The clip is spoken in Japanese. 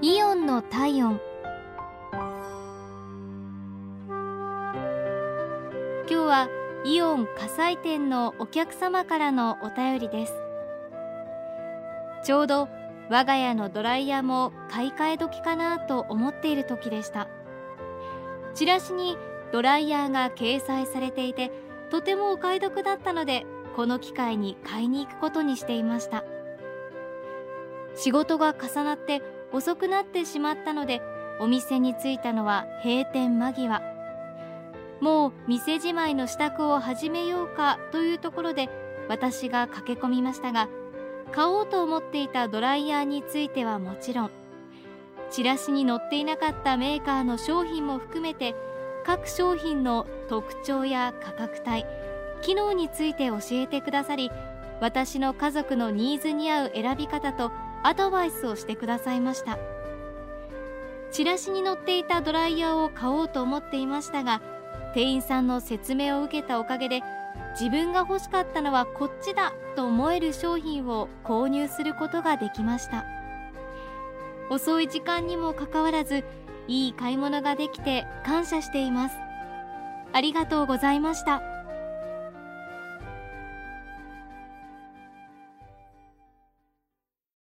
イオンの体温。今日はイオン火災店のお客様からのお便りです。ちょうど我が家のドライヤーも買い替え時かなと思っている時でした。チラシにドライヤーが掲載されていてとてもお買い得だったのでこの機会に買いに行くことにしていました。仕事が重なって遅くなってしまったのでお店に着いたのは閉店間際。もう店じまいの支度を始めようかというところで私が駆け込みましたが買おうと思っていたドライヤーについてはもちろんチラシに載っていなかったメーカーの商品も含めて各商品の特徴や価格帯機能について教えてくださり私の家族のニーズに合う選び方とアドバイスをしてくださいました。チラシに載っていたドライヤーを買おうと思っていましたが店員さんの説明を受けたおかげで自分が欲しかったのはこっちだと思える商品を購入することができました。遅い時間にもかかわらずいい買い物ができて感謝しています。ありがとうございました。